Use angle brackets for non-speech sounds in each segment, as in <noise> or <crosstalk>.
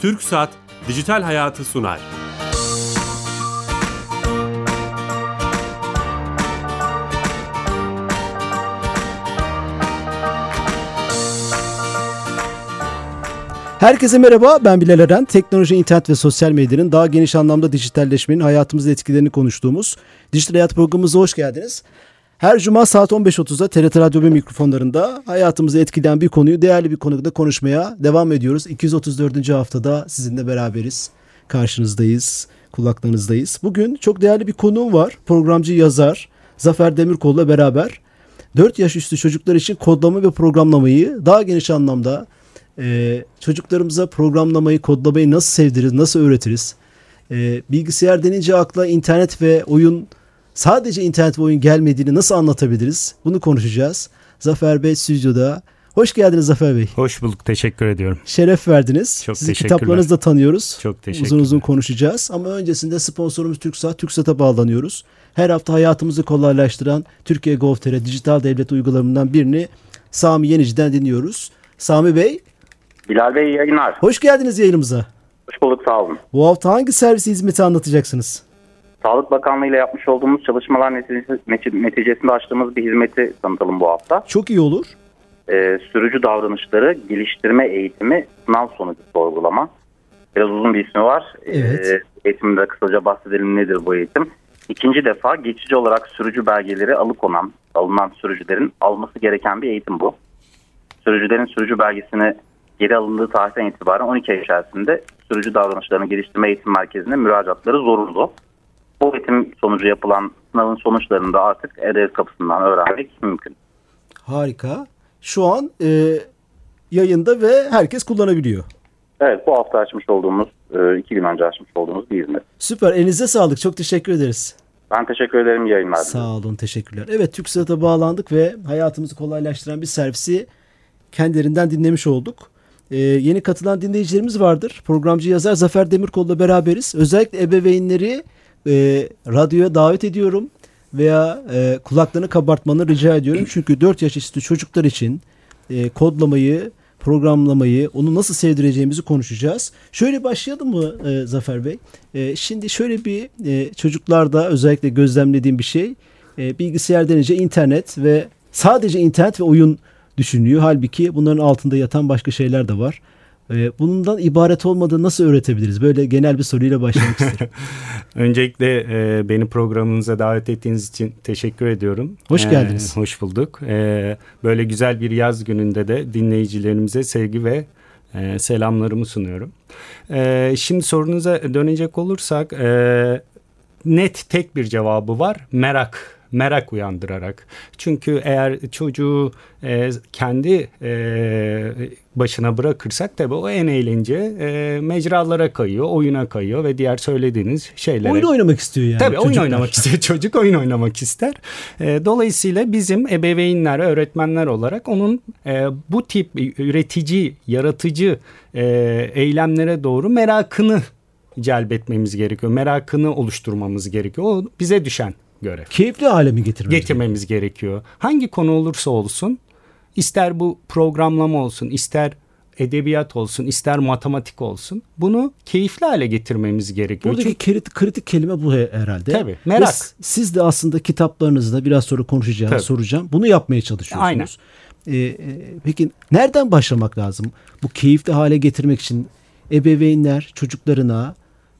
Türk Saat Dijital Hayatı sunar. Herkese merhaba, ben Bilal Eren. Teknoloji, internet ve sosyal medyanın daha geniş anlamda dijitalleşmenin hayatımızda etkilerini konuştuğumuz Dijital Hayat programımıza hoş geldiniz. Her cuma saat 15.30'da TRT Radyo 1 mikrofonlarında hayatımızı etkileyen bir konuyu değerli bir konuda konuşmaya devam ediyoruz. 234. haftada sizinle beraberiz. Karşınızdayız, kulaklarınızdayız. Bugün çok değerli bir konuğum var. Programcı yazar Zafer Demirkol'la beraber 4 yaş üstü çocuklar için kodlama ve programlamayı daha geniş anlamda e, çocuklarımıza programlamayı, kodlamayı nasıl sevdiririz, nasıl öğretiriz? E, bilgisayar denince akla internet ve oyun sadece internet ve oyun gelmediğini nasıl anlatabiliriz? Bunu konuşacağız. Zafer Bey stüdyoda. Hoş geldiniz Zafer Bey. Hoş bulduk. Teşekkür ediyorum. Şeref verdiniz. Çok Sizi kitaplarınızı da tanıyoruz. Çok teşekkür Uzun uzun konuşacağız. Ama öncesinde sponsorumuz TürkSat. TürkSat'a bağlanıyoruz. Her hafta hayatımızı kolaylaştıran Türkiye Gov.tr dijital devlet uygulamalarından birini Sami Yenici'den dinliyoruz. Sami Bey. Bilal Bey yayınlar. Hoş geldiniz yayınımıza. Hoş bulduk sağ olun. Bu hafta hangi servisi hizmeti anlatacaksınız? Sağlık Bakanlığı ile yapmış olduğumuz çalışmalar neticesi, neticesinde açtığımız bir hizmeti tanıtalım bu hafta. Çok iyi olur. Ee, sürücü davranışları geliştirme eğitimi sınav sonucu sorgulama. Biraz uzun bir ismi var. Evet. Ee, eğitimde kısaca bahsedelim nedir bu eğitim. İkinci defa geçici olarak sürücü belgeleri alıkonan, alınan sürücülerin alması gereken bir eğitim bu. Sürücülerin sürücü belgesini geri alındığı tarihten itibaren 12 ay içerisinde sürücü davranışlarını geliştirme eğitim merkezine müracaatları zorunlu. Bu eğitim sonucu yapılan sınavın sonuçlarını da artık EDEV kapısından öğrenmek mümkün. Harika. Şu an e, yayında ve herkes kullanabiliyor. Evet bu hafta açmış olduğumuz, e, iki gün önce açmış olduğumuz bir hizmet. Süper. Elinize sağlık. Çok teşekkür ederiz. Ben teşekkür ederim yayınlar. Sağ olun. Teşekkürler. Evet TürkSat'a bağlandık ve hayatımızı kolaylaştıran bir servisi kendilerinden dinlemiş olduk. Ee, yeni katılan dinleyicilerimiz vardır. Programcı yazar Zafer Demirkol'la beraberiz. Özellikle ebeveynleri e, radyoya davet ediyorum veya e, kulaklarını kabartmanı rica ediyorum. Çünkü 4 yaş üstü çocuklar için e, kodlamayı, programlamayı, onu nasıl sevdireceğimizi konuşacağız. Şöyle başlayalım mı e, Zafer Bey? E, şimdi şöyle bir e, çocuklarda özellikle gözlemlediğim bir şey. E, bilgisayar denince internet ve sadece internet ve oyun düşünülüyor. Halbuki bunların altında yatan başka şeyler de var. Ee, bundan ibaret olmadığı nasıl öğretebiliriz? Böyle genel bir soruyla başlamak <laughs> isterim. Öncelikle e, beni programınıza davet ettiğiniz için teşekkür ediyorum. Hoş e, geldiniz. E, hoş bulduk. E, böyle güzel bir yaz gününde de dinleyicilerimize sevgi ve e, selamlarımı sunuyorum. E, şimdi sorunuza dönecek olursak e, net tek bir cevabı var. Merak merak uyandırarak. Çünkü eğer çocuğu e, kendi e, başına bırakırsak tabii o en eğlence e, mecralara kayıyor, oyuna kayıyor ve diğer söylediğiniz şeylere. Oyun oynamak istiyor yani. Tabii çocuklar. oyun oynamak istiyor. <laughs> Çocuk oyun oynamak ister. E, dolayısıyla bizim ebeveynler, öğretmenler olarak onun e, bu tip üretici, yaratıcı e, eylemlere doğru merakını celbetmemiz gerekiyor. Merakını oluşturmamız gerekiyor. O bize düşen görev. Keyifli hale mi getirmemiz, getirmemiz gerekiyor? gerekiyor? Hangi konu olursa olsun ister bu programlama olsun ister edebiyat olsun ister matematik olsun bunu keyifli hale getirmemiz gerekiyor. Buradaki Çünkü... kritik, kritik kelime bu herhalde. Tabii merak. Ve siz de aslında kitaplarınızda biraz sonra konuşacağım Tabii. soracağım. Bunu yapmaya çalışıyorsunuz. Aynen. Ee, e, peki nereden başlamak lazım? Bu keyifli hale getirmek için ebeveynler çocuklarına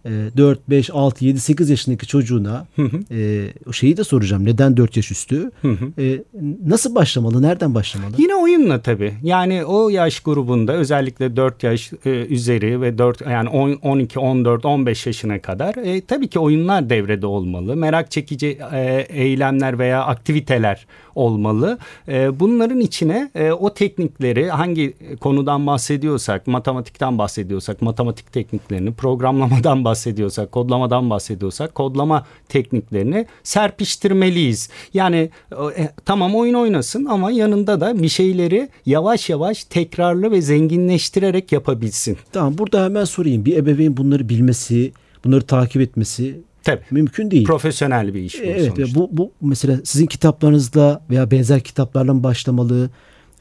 4, 5, 6, 7, 8 yaşındaki çocuğuna hı hı. E, şeyi de soracağım. Neden 4 yaş üstü? Hı hı. E, nasıl başlamalı? Nereden başlamalı? Yine oyunla tabii. Yani o yaş grubunda özellikle 4 yaş e, üzeri ve 4 yani 10, 12, 14, 15 yaşına kadar e, tabii ki oyunlar devrede olmalı. Merak çekici e, eylemler veya aktiviteler olmalı. E, bunların içine e, o teknikleri hangi konudan bahsediyorsak, matematikten bahsediyorsak, matematik tekniklerini, programlamadan <laughs> bahsediyorsak, kodlamadan bahsediyorsak, kodlama tekniklerini serpiştirmeliyiz. Yani e, tamam oyun oynasın ama yanında da bir şeyleri yavaş yavaş tekrarlı ve zenginleştirerek yapabilsin. Tamam burada hemen sorayım. Bir ebeveyn bunları bilmesi, bunları takip etmesi Tabii. Mümkün değil. Profesyonel bir iş bu Evet sonuçta. bu, bu mesela sizin kitaplarınızda veya benzer kitaplarla mı başlamalı?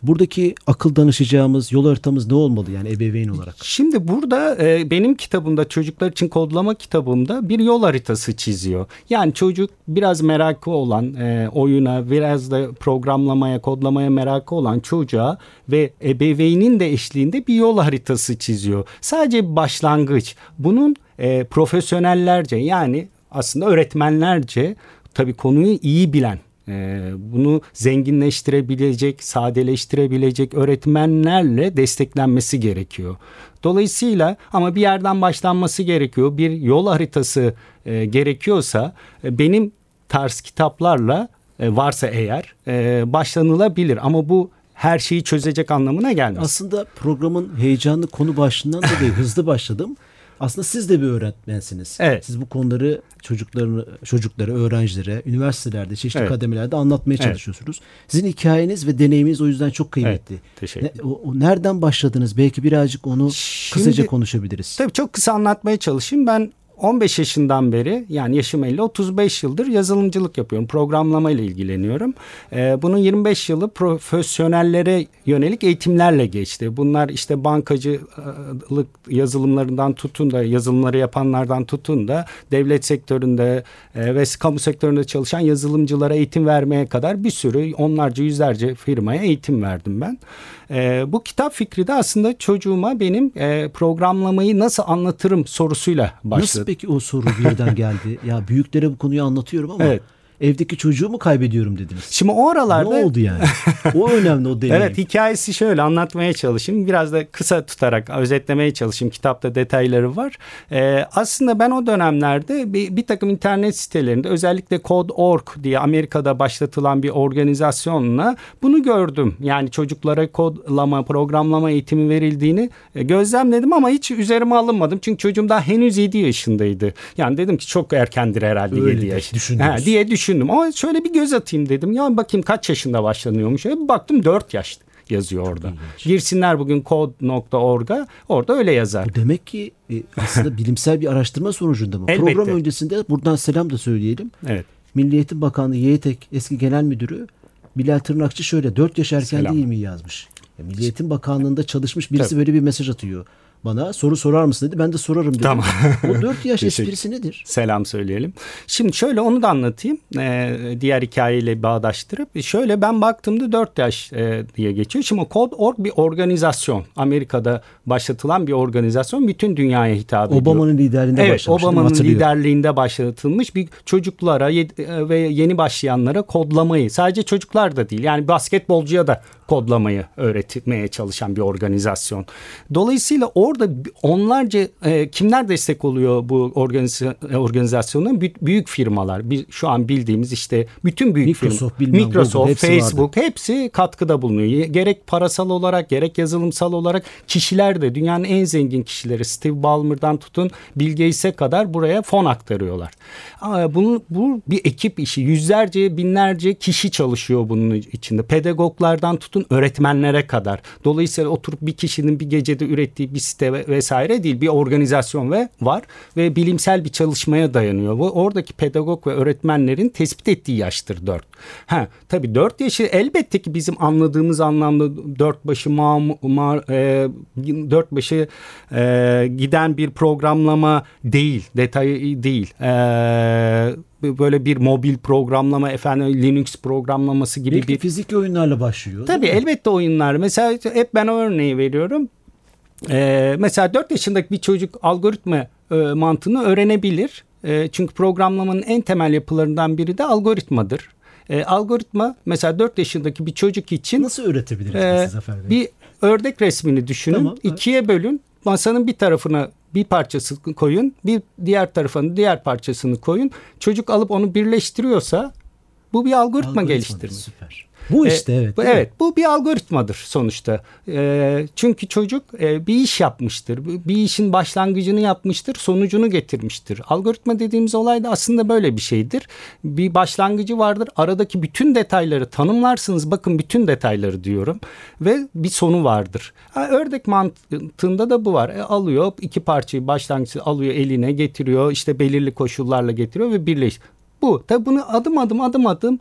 Buradaki akıl danışacağımız yol haritamız ne olmalı yani ebeveyn olarak? Şimdi burada e, benim kitabımda çocuklar için kodlama kitabımda bir yol haritası çiziyor. Yani çocuk biraz merakı olan e, oyuna biraz da programlamaya kodlamaya merakı olan çocuğa ve ebeveynin de eşliğinde bir yol haritası çiziyor. Sadece başlangıç. Bunun e, profesyonellerce yani aslında öğretmenlerce tabii konuyu iyi bilen ee, bunu zenginleştirebilecek, sadeleştirebilecek öğretmenlerle desteklenmesi gerekiyor. Dolayısıyla ama bir yerden başlanması gerekiyor. Bir yol haritası e, gerekiyorsa e, benim tarz kitaplarla e, varsa eğer başlanılabilir. Ama bu her şeyi çözecek anlamına gelmez. Aslında programın heyecanlı konu başlığından dolayı hızlı başladım. Aslında siz de bir öğretmensiniz. Evet. Siz bu konuları çocuklarını, çocuklara, öğrencilere, üniversitelerde, çeşitli evet. kademelerde anlatmaya evet. çalışıyorsunuz. Sizin hikayeniz ve deneyiminiz o yüzden çok kıymetli. Evet, teşekkür ne, o, o nereden başladınız? Belki birazcık onu Şimdi, kısaca konuşabiliriz. Tabii çok kısa anlatmaya çalışayım. Ben 15 yaşından beri yani yaşım 50 35 yıldır yazılımcılık yapıyorum. Programlama ile ilgileniyorum. Ee, bunun 25 yılı profesyonellere yönelik eğitimlerle geçti. Bunlar işte bankacılık yazılımlarından tutun da yazılımları yapanlardan tutun da devlet sektöründe e, ve kamu sektöründe çalışan yazılımcılara eğitim vermeye kadar bir sürü onlarca yüzlerce firmaya eğitim verdim ben. E, bu kitap fikri de aslında çocuğuma benim e, programlamayı nasıl anlatırım sorusuyla başladı. Nasıl peki o soru birden geldi? ya büyüklere bu konuyu anlatıyorum ama evet evdeki çocuğu mu kaybediyorum dediniz. Şimdi o aralarda... Ne oldu yani? o önemli o deneyim. <laughs> Evet hikayesi şöyle anlatmaya çalışayım. Biraz da kısa tutarak özetlemeye çalışayım. Kitapta detayları var. Ee, aslında ben o dönemlerde bir, bir takım internet sitelerinde özellikle Code.org diye Amerika'da başlatılan bir organizasyonla bunu gördüm. Yani çocuklara kodlama, programlama eğitimi verildiğini e, gözlemledim ama hiç üzerime alınmadım. Çünkü çocuğum daha henüz 7 yaşındaydı. Yani dedim ki çok erkendir herhalde Öyle 7 yaş. Ha, diye düşündüm düşündüm ama şöyle bir göz atayım dedim. Ya bakayım kaç yaşında başlanıyormuş. E, baktım 4 yaş yazıyor orada. Girsinler bugün code.org'a orada öyle yazar. Bu demek ki e, aslında bilimsel bir araştırma sonucunda mı? Elbette. Program öncesinde buradan selam da söyleyelim. Evet. Milli Eğitim Bakanlığı YETEK eski genel müdürü Bilal Tırnakçı şöyle 4 yaş erken selam. değil mi yazmış. Ya Milli Eğitim Bakanlığı'nda çalışmış birisi Tabii. böyle bir mesaj atıyor bana soru sorar mısın dedi. Ben de sorarım dedim. Tamam. o 4 yaş <laughs> esprisi nedir? Selam söyleyelim. Şimdi şöyle onu da anlatayım. Ee, diğer hikayeyle bağdaştırıp. Şöyle ben baktığımda 4 yaş e, diye geçiyor. Şimdi Code.org bir organizasyon. Amerika'da başlatılan bir organizasyon. Bütün dünyaya hitap ediyor. Obama'nın liderliğinde evet, başlamış. Evet Obama'nın liderliğinde başlatılmış bir çocuklara e, ve yeni başlayanlara kodlamayı. Sadece çocuklar da değil. Yani basketbolcuya da kodlamayı öğretmeye çalışan bir organizasyon. Dolayısıyla orada onlarca e, kimler destek oluyor bu organizasyon, organizasyona? Büyük firmalar. Bir, şu an bildiğimiz işte bütün büyük Microsoft, firmalar. Microsoft, Google, hepsi Facebook vardı. hepsi katkıda bulunuyor. Gerek parasal olarak gerek yazılımsal olarak kişiler de dünyanın en zengin kişileri Steve Ballmer'dan tutun Bill Gates'e kadar buraya fon aktarıyorlar. Bunun, bu bir ekip işi. Yüzlerce binlerce kişi çalışıyor bunun içinde. Pedagoglardan tutun tutun öğretmenlere kadar. Dolayısıyla oturup bir kişinin bir gecede ürettiği bir site vesaire değil bir organizasyon ve var ve bilimsel bir çalışmaya dayanıyor. Bu oradaki pedagog ve öğretmenlerin tespit ettiği yaştır 4. Ha tabii 4 yaşı elbette ki bizim anladığımız anlamda dört başı ma, ma e, dört başı e, giden bir programlama değil, detayı değil. E, böyle bir mobil programlama efendim Linux programlaması gibi Belki bir fiziki oyunlarla başlıyor. Tabii elbette oyunlar. Mesela hep ben örneği veriyorum. Ee, mesela 4 yaşındaki bir çocuk algoritma e, mantığını öğrenebilir. E, çünkü programlamanın en temel yapılarından biri de algoritmadır. E, algoritma mesela 4 yaşındaki bir çocuk için nasıl öğretebiliriz e, Zafer Bey? Bir ördek resmini düşünün. Tamam, ikiye bölün. Masanın bir tarafına bir parçasını koyun, bir diğer tarafını diğer parçasını koyun. Çocuk alıp onu birleştiriyorsa bu bir algoritma, algoritma geliştirme. Süper. Bu e, işte evet. Bu, evet bu bir algoritmadır sonuçta. E, çünkü çocuk e, bir iş yapmıştır. Bir işin başlangıcını yapmıştır, sonucunu getirmiştir. Algoritma dediğimiz olay da aslında böyle bir şeydir. Bir başlangıcı vardır. Aradaki bütün detayları tanımlarsınız. Bakın bütün detayları diyorum. Ve bir sonu vardır. Ha, ördek mantığında da bu var. E, alıyor iki parçayı başlangıcı alıyor eline getiriyor. İşte belirli koşullarla getiriyor ve birleş. Bu. Tabi bunu adım adım adım adım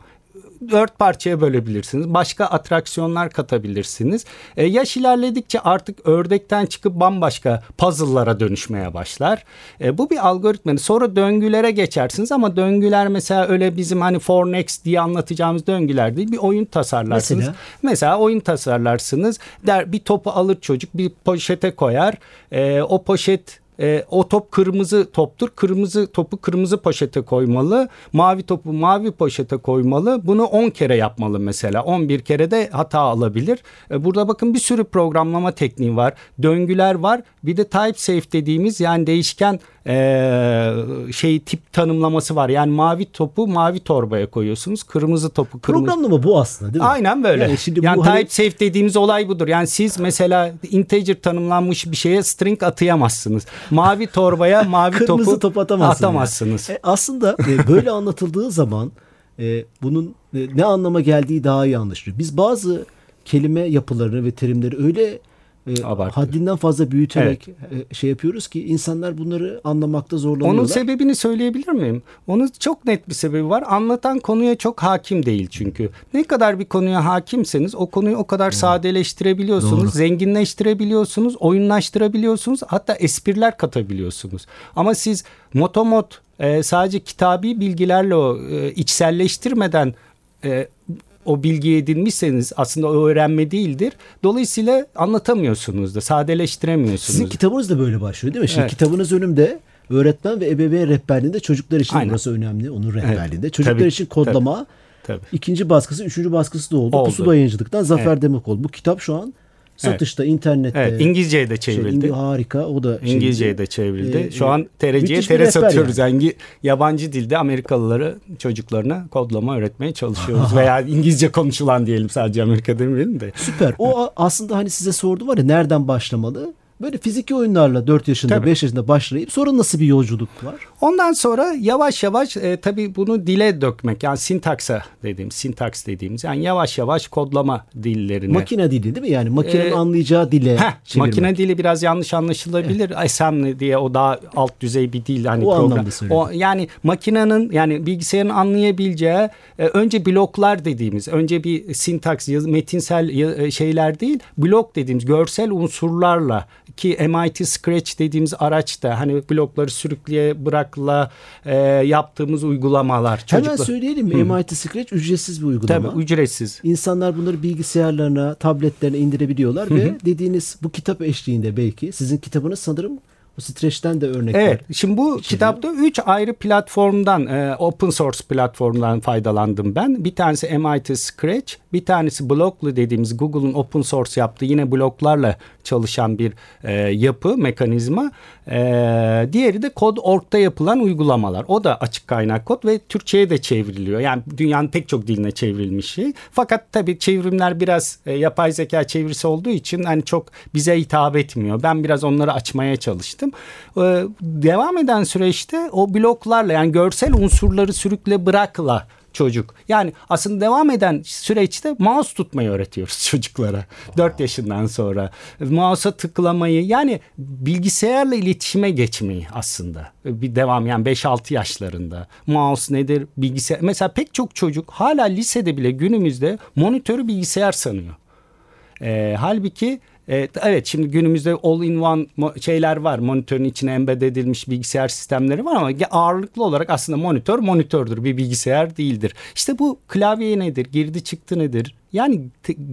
dört parçaya bölebilirsiniz. Başka atraksiyonlar katabilirsiniz. E, yaş ilerledikçe artık ördekten çıkıp bambaşka puzzle'lara dönüşmeye başlar. E, bu bir algoritma. Sonra döngülere geçersiniz ama döngüler mesela öyle bizim hani for next diye anlatacağımız döngüler değil. Bir oyun tasarlarsınız. Mesela, mesela oyun tasarlarsınız. Der bir topu alır çocuk bir poşete koyar. E, o poşet e, o top kırmızı toptur. Kırmızı topu kırmızı poşete koymalı. Mavi topu mavi poşete koymalı. Bunu 10 kere yapmalı mesela. 11 kere de hata alabilir. E, burada bakın bir sürü programlama tekniği var. Döngüler var. Bir de type safe dediğimiz yani değişken e, şey tip tanımlaması var. Yani mavi topu mavi torbaya koyuyorsunuz. Kırmızı topu kırmızı. Programlama bu aslında değil mi? Aynen böyle. Yani, şimdi yani bu type hani... safe dediğimiz olay budur. Yani siz mesela integer tanımlanmış bir şeye string atayamazsınız. Mavi torbaya <laughs> mavi kırmızı topu top atamazsınız. atamazsınız. Yani. E, aslında e, böyle anlatıldığı zaman e, bunun e, ne anlama geldiği daha iyi anlaşılıyor. Biz bazı kelime yapılarını ve terimleri öyle e, haddinden fazla büyüterek evet. E, şey yapıyoruz ki insanlar bunları anlamakta zorlanıyorlar. Onun sebebini söyleyebilir miyim? Onun çok net bir sebebi var. Anlatan konuya çok hakim değil çünkü. Ne kadar bir konuya hakimseniz o konuyu o kadar sadeleştirebiliyorsunuz, Doğru. zenginleştirebiliyorsunuz, oyunlaştırabiliyorsunuz, hatta espriler katabiliyorsunuz. Ama siz motomot e, sadece kitabi bilgilerle o e, içselleştirmeden e, o bilgi edinmişseniz aslında o öğrenme değildir. Dolayısıyla anlatamıyorsunuz da sadeleştiremiyorsunuz. Sizin kitabınız da böyle başlıyor değil mi? Şimdi evet. kitabınız önümde öğretmen ve ebeveyn rehberliğinde çocuklar için Aynen. burası önemli onun rehberliğinde. Evet. Çocuklar tabii, için kodlama tabii. Tabii. ikinci baskısı, üçüncü baskısı da oldu. oldu. Pusula yayıncılıktan Zafer evet. Demek oldu. Bu kitap şu an satışta, evet. internette. Evet, İngilizceye de çevrildi. Şey, harika. O da şey, İngilizceye de çevrildi. Ee, Şu an TRC'ye TR satıyoruz. Yani. yani yabancı dilde Amerikalıları çocuklarına kodlama öğretmeye çalışıyoruz. Veya <laughs> İngilizce konuşulan diyelim sadece Amerika demeyelim de. Süper. O aslında hani size sordu var ya nereden başlamalı? Böyle fiziki oyunlarla 4 yaşında tabii. 5 yaşında başlayıp sonra nasıl bir yolculuk var? Ondan sonra yavaş yavaş e, tabii bunu dile dökmek yani sintaksa dediğim sintaks dediğimiz yani yavaş yavaş kodlama dillerine. Makine dili değil mi? Yani makinenin ee, anlayacağı dile heh, çevirmek. Makine dili biraz yanlış anlaşılabilir. Evet. Assembly diye o daha alt düzey bir dil hani o program. O, yani makinenin yani bilgisayarın anlayabileceği e, önce bloklar dediğimiz önce bir sintaks metinsel e, şeyler değil blok dediğimiz görsel unsurlarla ki MIT Scratch dediğimiz araçta hani blokları sürükleye bırakla e, yaptığımız uygulamalar. Çocuklar. Hemen söyleyelim mi? MIT Scratch ücretsiz bir uygulama. Tabii ücretsiz. İnsanlar bunları bilgisayarlarına, tabletlerine indirebiliyorlar Hı-hı. ve dediğiniz bu kitap eşliğinde belki sizin kitabınız sanırım bu streçten de örnekler. Evet. Şimdi bu içeriyor. kitapta üç ayrı platformdan, e, open source platformdan faydalandım ben. Bir tanesi MIT Scratch, bir tanesi Blockly dediğimiz Google'un open source yaptığı yine bloklarla çalışan bir e, yapı, mekanizma. E, diğeri de Code.org'da yapılan uygulamalar. O da açık kaynak kod ve Türkçe'ye de çevriliyor. Yani dünyanın pek çok diline çevrilmiş şey. Fakat tabii çevrimler biraz e, yapay zeka çevirisi olduğu için hani çok bize hitap etmiyor. Ben biraz onları açmaya çalıştım. E, devam eden süreçte o bloklarla yani görsel unsurları sürükle bırakla çocuk. Yani aslında devam eden süreçte mouse tutmayı öğretiyoruz <laughs> çocuklara. 4 yaşından sonra. Mouse'a tıklamayı yani bilgisayarla iletişime geçmeyi aslında. Bir devam yani 5-6 yaşlarında. Mouse nedir? Bilgisayar. Mesela pek çok çocuk hala lisede bile günümüzde monitörü bilgisayar sanıyor. E, halbuki Evet, evet şimdi günümüzde all-in-one şeyler var. Monitörün içine embed edilmiş bilgisayar sistemleri var ama ağırlıklı olarak aslında monitör monitördür. Bir bilgisayar değildir. İşte bu klavye nedir? Girdi çıktı nedir? Yani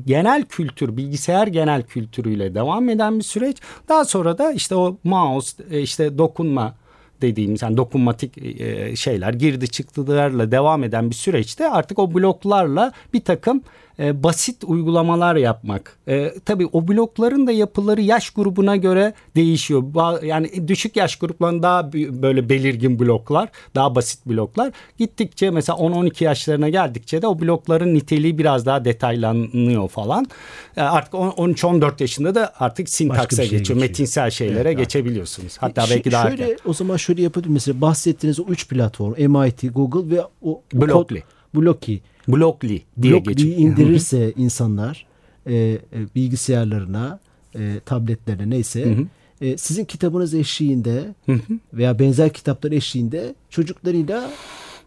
genel kültür, bilgisayar genel kültürüyle devam eden bir süreç. Daha sonra da işte o mouse, e, işte dokunma dediğimiz yani dokunmatik e, şeyler girdi çıktılarla devam eden bir süreçte artık o bloklarla bir takım e, basit uygulamalar yapmak. E, tabii o blokların da yapıları yaş grubuna göre değişiyor. Yani düşük yaş gruplarında daha böyle belirgin bloklar, daha basit bloklar. Gittikçe mesela 10-12 yaşlarına geldikçe de o blokların niteliği biraz daha detaylanıyor falan. E, artık 13-14 yaşında da artık sintaksa şey geçiyor. geçiyor. Metinsel şeylere evet, geçebiliyorsunuz. Hatta e, belki daha şöyle, erken. O zaman şöyle yapabilir. Mesela bahsettiğiniz o üç platform MIT, Google ve o Blockly. Blockly. Blockly diye Blockly geçiyor. indirirse insanlar e, e, bilgisayarlarına, e, tabletlerine neyse hı hı. E, sizin kitabınız eşliğinde hı hı. veya benzer kitaplar eşliğinde çocuklarıyla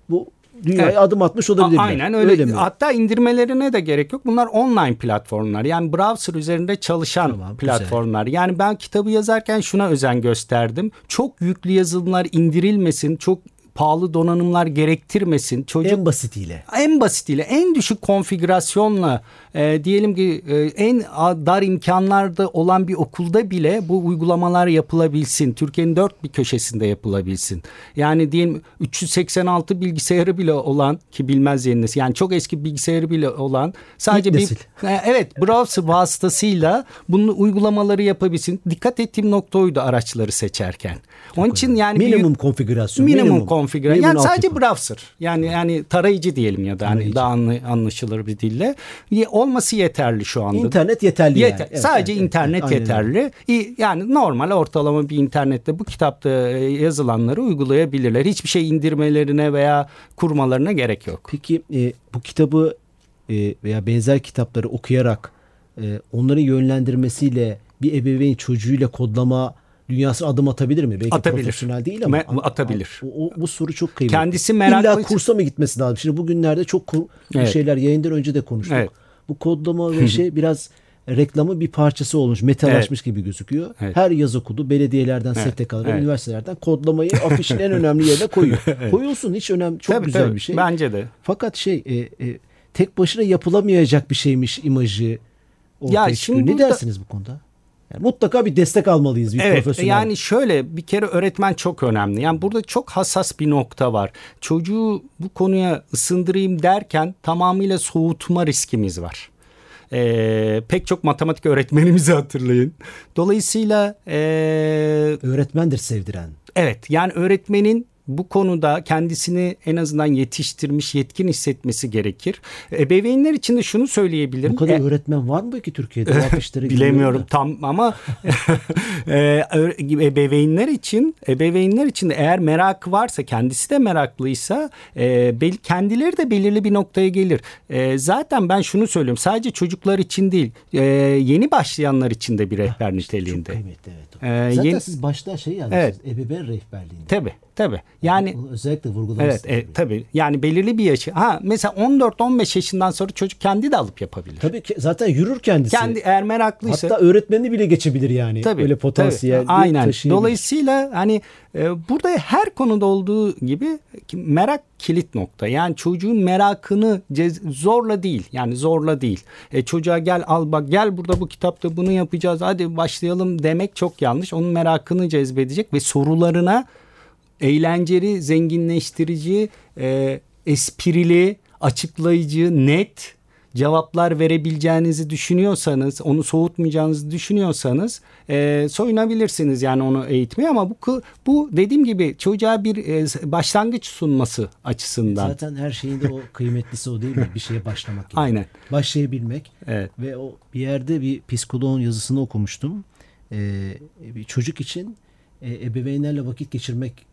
bu dünyaya Evet. adım atmış olabilirler. Aynen öyle. mi? Hatta indirmelerine de gerek yok. Bunlar online platformlar. Yani browser üzerinde çalışan Tamam, platformlar. Yani ben kitabı yazarken şuna özen gösterdim. Çok yüklü yazılımlar indirilmesin. Çok pahalı donanımlar gerektirmesin. Çocuk En basitiyle. en basitiyle en düşük konfigürasyonla e, diyelim ki e, en dar imkanlarda olan bir okulda bile bu uygulamalar yapılabilsin. Türkiye'nin dört bir köşesinde yapılabilsin. Yani diyelim 386 bilgisayarı bile olan ki bilmez yenisi yani çok eski bilgisayarı bile olan sadece İlk bir nesil. evet browser vasıtasıyla bunun uygulamaları yapabilsin. Dikkat ettiğim nokta oydu araçları seçerken. Onun için yani bir- Minimum konfigürasyon. minimum, konfigürasyon. Yani minimum sadece browser. Yani yani tarayıcı diyelim ya da hani daha anlaşılır bir dille. Olması yeterli şu anda. İnternet yeterli Yeter. yani. Evet, Sadece evet, evet, internet aynen öyle. yeterli. İyi, Yani normal ortalama bir internette bu kitapta e, yazılanları uygulayabilirler. Hiçbir şey indirmelerine veya kurmalarına gerek yok. Peki e, bu kitabı e, veya benzer kitapları okuyarak e, onların yönlendirmesiyle bir ebeveyn çocuğuyla kodlama dünyasına adım atabilir mi? Belki Atabilir. profesyonel değil ama. Me- atabilir. O, o- bu soru çok kıymetli. Kendisi meraklı- İlla kursa mı gitmesi lazım? Şimdi bugünlerde çok kur, Evet. şeyler yayından önce de konuştuk. Evet. Bu kodlama <laughs> ve şey biraz reklamın bir parçası olmuş, metalaşmış gibi gözüküyor. Evet. Her yaz okulu belediyelerden, Evet. STK'lardan, Evet. üniversitelerden kodlamayı <laughs> afişin en önemli yerine koyuyor. <laughs> Koyulsun hiç önemli, çok Tabii, güzel tabii. bir şey. Bence de. Fakat şey e, e, tek başına yapılamayacak bir şeymiş imajı ortaya Ya çıkıyor. şimdi Ne burada- dersiniz bu konuda? Yani mutlaka bir destek almalıyız bir Evet profesyonel. yani şöyle bir kere öğretmen çok önemli. Yani burada çok hassas bir nokta var. Çocuğu bu konuya ısındırayım derken tamamıyla soğutma riskimiz var. Ee, pek çok matematik öğretmenimizi <laughs> hatırlayın. Dolayısıyla ee, öğretmendir sevdiren. evet yani öğretmenin bu konuda kendisini en azından yetiştirmiş, yetkin hissetmesi gerekir. Ebeveynler için de şunu söyleyebilirim. Bu kadar E- öğretmen var mı ki Türkiye'de? <laughs> Bilemiyorum tam ama <laughs> e, ebeveynler için ebeveynler için de eğer merakı varsa kendisi de meraklıysa e, bel, kendileri de belirli bir noktaya gelir. E, zaten ben şunu söylüyorum sadece çocuklar için değil e, yeni başlayanlar için de bir rehber Çok niteliğinde. kıymetli evet. o. Ee, Zaten yeni- siz başta şey yazdınız. Evet. Ebeveyn rehberliğinde. Tabii tabii yani Bunu özellikle vurgulamak Evet, e, tabii. Yani belirli bir yaşı. Ha mesela 14-15 yaşından sonra çocuk kendi de alıp yapabilir. Tabii ki zaten yürür kendisi. Kendi eğer meraklıysa Hatta öğretmenini bile geçebilir yani. Tabii. Öyle potansiyel tabii. Aynen. Dolayısıyla hani e, burada her konuda olduğu gibi merak kilit nokta. Yani çocuğun merakını cez- zorla değil. Yani zorla değil. E, çocuğa gel al bak gel burada bu kitapta bunu yapacağız. Hadi başlayalım demek çok yanlış. Onun merakını cezbedecek ve sorularına eğlenceli, zenginleştirici, e, esprili, açıklayıcı, net cevaplar verebileceğinizi düşünüyorsanız, onu soğutmayacağınızı düşünüyorsanız e, soyunabilirsiniz yani onu eğitmeye ama bu bu dediğim gibi çocuğa bir e, başlangıç sunması açısından. Zaten her şeyin de o kıymetlisi o değil mi? Bir şeye başlamak. <laughs> yani. Aynen. Başlayabilmek. Evet. Ve o bir yerde bir psikoloğun yazısını okumuştum. Ee, bir çocuk için e, ebeveynlerle vakit geçirmek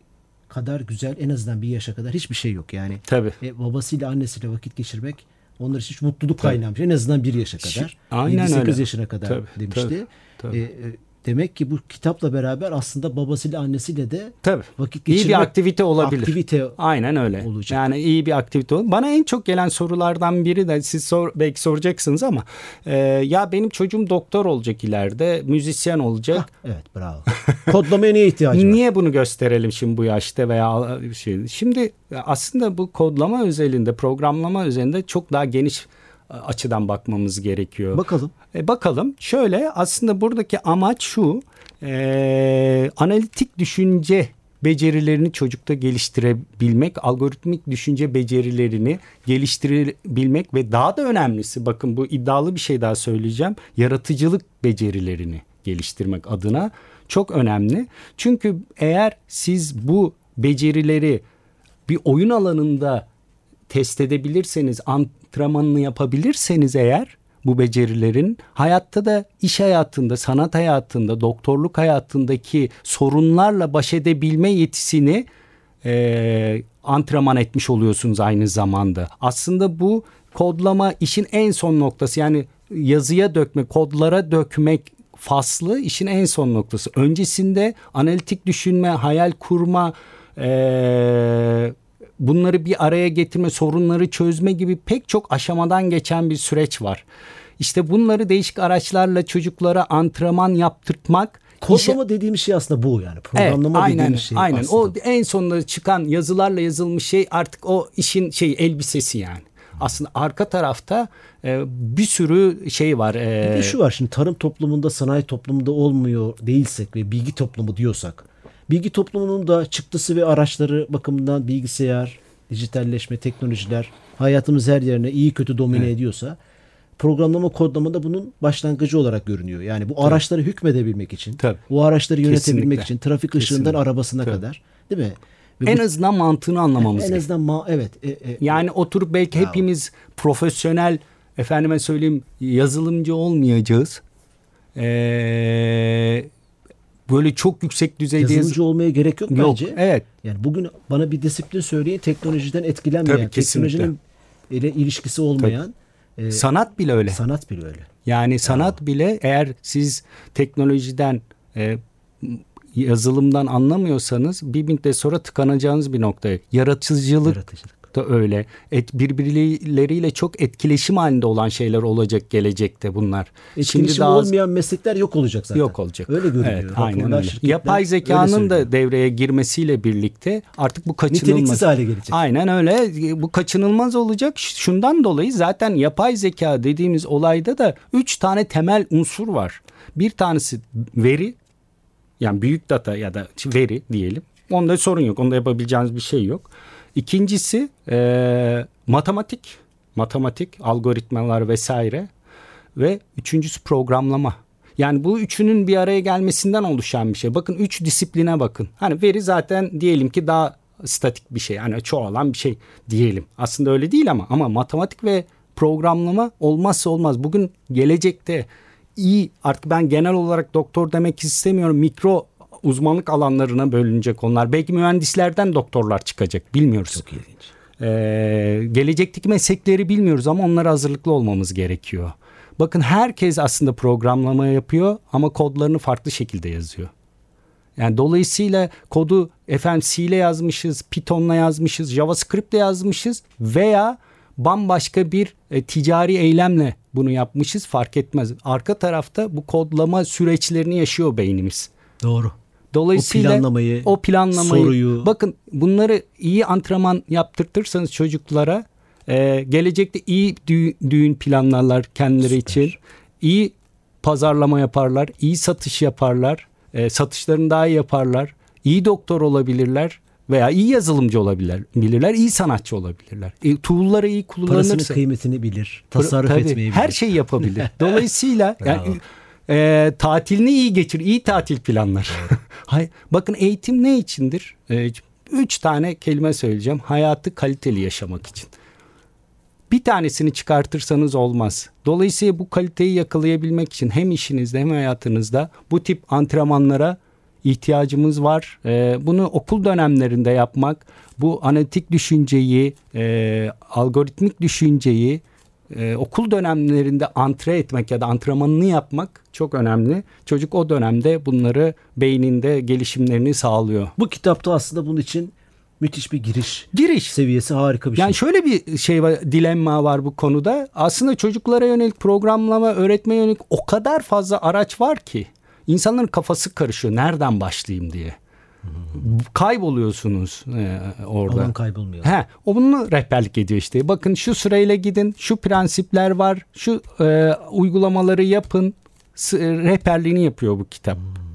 kadar güzel en azından bir yaşa kadar hiçbir şey yok. Yani Tabii. e, babasıyla annesiyle vakit geçirmek onlar için mutluluk kaynağıymış. En azından bir yaşa kadar. Aynen 7-8 öyle. yaşına kadar Tabii, demişti. tabii, tabii. E, e, demek ki bu kitapla beraber aslında babasıyla annesiyle de Tabii. vakit İyi geçirmek bir aktivite olabilir. Aktivite Aynen öyle. olacak. Yani iyi bir aktivite olur. Bana en çok gelen sorulardan biri de siz sor, belki soracaksınız ama e, ya benim çocuğum doktor olacak ileride, müzisyen olacak. Hah, evet bravo. <laughs> Kodlamaya niye ihtiyacı var? Niye bunu gösterelim şimdi bu yaşta veya şey? Şimdi aslında bu kodlama özelinde, programlama özelinde çok daha geniş açıdan bakmamız gerekiyor. Bakalım. E, bakalım şöyle aslında buradaki amaç şu e, analitik düşünce becerilerini çocukta geliştirebilmek, algoritmik düşünce becerilerini geliştirebilmek ve daha da önemlisi bakın bu iddialı bir şey daha söyleyeceğim. Yaratıcılık becerilerini geliştirmek adına çok önemli. Çünkü eğer siz bu becerileri bir oyun alanında test edebilirseniz, antrenmanını yapabilirseniz eğer bu becerilerin hayatta da iş hayatında, sanat hayatında, doktorluk hayatındaki sorunlarla baş edebilme yetisini e, antrenman etmiş oluyorsunuz aynı zamanda. Aslında bu kodlama işin en son noktası yani yazıya dökme, kodlara dökmek faslı işin en son noktası. Öncesinde analitik düşünme, hayal kurma, e, bunları bir araya getirme, sorunları çözme gibi pek çok aşamadan geçen bir süreç var. İşte bunları değişik araçlarla çocuklara antrenman yaptırtmak Kodlama işe... dediğimiz şey aslında bu yani. Programlama evet, aynen, dediğimiz şey aynen. aslında. O en sonunda çıkan yazılarla yazılmış şey artık o işin şey elbisesi yani. Aslında arka tarafta e, bir sürü şey var. E... Bir de şu var şimdi tarım toplumunda sanayi toplumunda olmuyor değilsek ve bilgi toplumu diyorsak. Bilgi toplumunun da çıktısı ve araçları bakımından bilgisayar, dijitalleşme, teknolojiler hayatımız her yerine iyi kötü domine evet. ediyorsa programlama kodlama da bunun başlangıcı olarak görünüyor. Yani bu Tabii. araçları hükmedebilmek için, Tabii. bu araçları yönetebilmek Kesinlikle. için trafik ışığından Kesinlikle. arabasına Tabii. kadar değil mi? Ve en bu, azından mantığını anlamamız En azından ma evet. E, e, yani oturup belki bravo. hepimiz profesyonel efendime söyleyeyim yazılımcı olmayacağız. Ee, böyle çok yüksek düzeyde yazılımcı olmaya gerek yok, yok bence. Evet. Yani bugün bana bir disiplin söyleyin teknolojiden etkilenmeyen, Tabii, teknolojinin ile ilişkisi olmayan Tabii ee, sanat bile öyle. Sanat bile öyle. Yani sanat ya. bile eğer siz teknolojiden e, yazılımdan anlamıyorsanız bir müddet sonra tıkanacağınız bir noktaya. Yaratıcılık, Yaratıcılık da öyle. Et, birbirleriyle çok etkileşim halinde olan şeyler olacak gelecekte bunlar. Etkileşim Şimdi daha olmayan meslekler yok olacak zaten. Yok olacak. Öyle görünüyor. Evet, aynen öyle. Yapay zekanın da devreye girmesiyle birlikte artık bu kaçınılmaz. Niteliksiz hale gelecek. Aynen öyle. Bu kaçınılmaz olacak. Şundan dolayı zaten yapay zeka dediğimiz olayda da üç tane temel unsur var. Bir tanesi veri yani büyük data ya da veri diyelim. Onda sorun yok. Onda yapabileceğiniz bir şey yok. İkincisi e, matematik, matematik, algoritmalar vesaire ve üçüncüsü programlama. Yani bu üçünün bir araya gelmesinden oluşan bir şey. Bakın üç disipline bakın. Hani veri zaten diyelim ki daha statik bir şey. Yani çoğalan bir şey diyelim. Aslında öyle değil ama ama matematik ve programlama olmazsa olmaz. Bugün gelecekte iyi artık ben genel olarak doktor demek istemiyorum. Mikro uzmanlık alanlarına bölünecek onlar. Belki mühendislerden doktorlar çıkacak bilmiyoruz. Çok ilginç. Ee, gelecekteki meslekleri bilmiyoruz ama onlara hazırlıklı olmamız gerekiyor. Bakın herkes aslında programlama yapıyor ama kodlarını farklı şekilde yazıyor. Yani dolayısıyla kodu efendim C ile yazmışız, Python'la yazmışız, JavaScript'le yazmışız veya bambaşka bir e, ticari eylemle bunu yapmışız fark etmez. Arka tarafta bu kodlama süreçlerini yaşıyor beynimiz. Doğru. Dolayısıyla o planlamayı, o planlamayı soruyu. bakın bunları iyi antrenman yaptırtırsanız çocuklara e, gelecekte iyi düğün, düğün planlarlar kendileri Süper. için. iyi pazarlama yaparlar, iyi satış yaparlar, e, satışlarını daha iyi yaparlar, iyi doktor olabilirler veya iyi yazılımcı olabilirler, bilirler, iyi sanatçı olabilirler. E, tool'ları iyi kullanırsa parasının kıymetini bilir, tasarruf tabii, etmeyi bilir. Her şeyi yapabilir. <laughs> Dolayısıyla yani e, tatilini iyi geçir, iyi tatil planlar. <laughs> Hay, bakın eğitim ne içindir? E, üç tane kelime söyleyeceğim. Hayatı kaliteli yaşamak için. Bir tanesini çıkartırsanız olmaz. Dolayısıyla bu kaliteyi yakalayabilmek için hem işinizde hem hayatınızda bu tip antrenmanlara ihtiyacımız var. E, bunu okul dönemlerinde yapmak, bu analitik düşünceyi, e, algoritmik düşünceyi e, okul dönemlerinde antre etmek ya da antrenmanını yapmak çok önemli. Çocuk o dönemde bunları beyninde gelişimlerini sağlıyor. Bu kitapta aslında bunun için müthiş bir giriş. Giriş seviyesi harika bir yani şey. Yani şöyle bir şey var, dilemma var bu konuda. Aslında çocuklara yönelik programlama, öğretme yönelik o kadar fazla araç var ki insanların kafası karışıyor. Nereden başlayayım diye. Kayboluyorsunuz e, orada. Alan kaybolmuyor. He, o bunu rehberlik ediyor işte. Bakın şu sırayla gidin, şu prensipler var, şu e, uygulamaları yapın. S- rehberliğini yapıyor bu kitap. Hmm.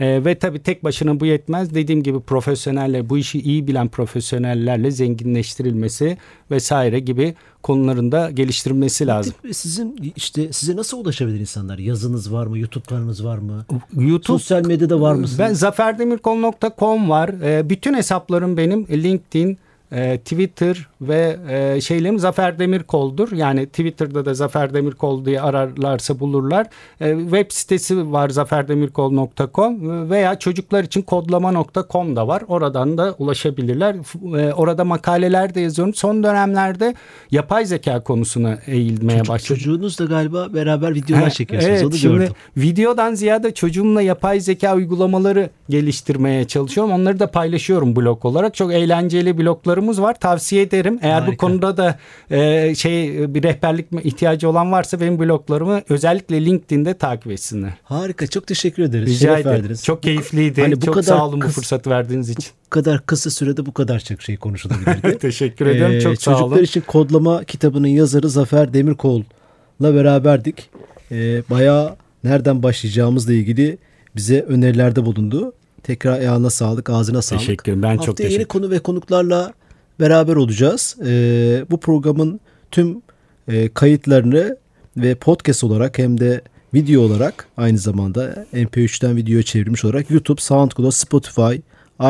E, ve tabii tek başına bu yetmez. Dediğim gibi profesyoneller, bu işi iyi bilen profesyonellerle zenginleştirilmesi vesaire gibi konularında geliştirilmesi lazım. Sizin işte size nasıl ulaşabilir insanlar? Yazınız var mı? YouTube kanalınız var mı? YouTube sosyal medyada var mısınız? Ben zaferdemirkol.com var. E, bütün hesaplarım benim LinkedIn, e, Twitter, ve e, şeylerim Zafer Demirkol'dur. Yani Twitter'da da Zafer Demirkol diye ararlarsa bulurlar. E, web sitesi var zaferdemirkol.com veya çocuklar için kodlama.com da var. Oradan da ulaşabilirler. E, orada makaleler de yazıyorum. Son dönemlerde yapay zeka konusuna eğilmeye Çocuk, başladım. çocuğunuz da galiba beraber videolar <laughs> çekiyorsunuz. Evet, Onu şimdi gördüm. videodan ziyade çocuğumla yapay zeka uygulamaları geliştirmeye çalışıyorum. Onları da paylaşıyorum blog olarak. Çok eğlenceli bloglarımız var. Tavsiye ederim. Eğer Harika. bu konuda da e, şey bir rehberlik ihtiyacı olan varsa benim bloglarımı özellikle LinkedIn'de takip etsinler. Harika. Çok teşekkür ederiz. Rica Şeref ederim. verdiniz. Çok keyifliydi. Hani bu çok kadar sağ olun bu kıs- fırsatı verdiğiniz için. Bu kadar kısa sürede bu kadar çok şey konuşulabilirdi. <laughs> Teşekkür ediyorum. Ee, çok sağ Çocuklar olun. için kodlama kitabının yazarı Zafer Demirkol'la beraberdik. Ee, bayağı nereden başlayacağımızla ilgili bize önerilerde bulundu. Tekrar ayağına sağlık, ağzına sağlık. Teşekkür ederim. Ben Haftaya çok yeni teşekkür konu ve konuklarla beraber olacağız. Ee, bu programın tüm e, kayıtlarını ve podcast olarak hem de video olarak aynı zamanda MP3'ten videoya çevrilmiş olarak YouTube, SoundCloud, Spotify,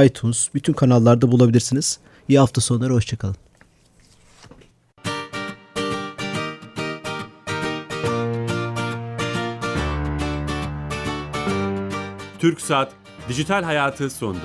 iTunes bütün kanallarda bulabilirsiniz. İyi hafta sonları, hoşçakalın. Türk Saat Dijital Hayatı sondu.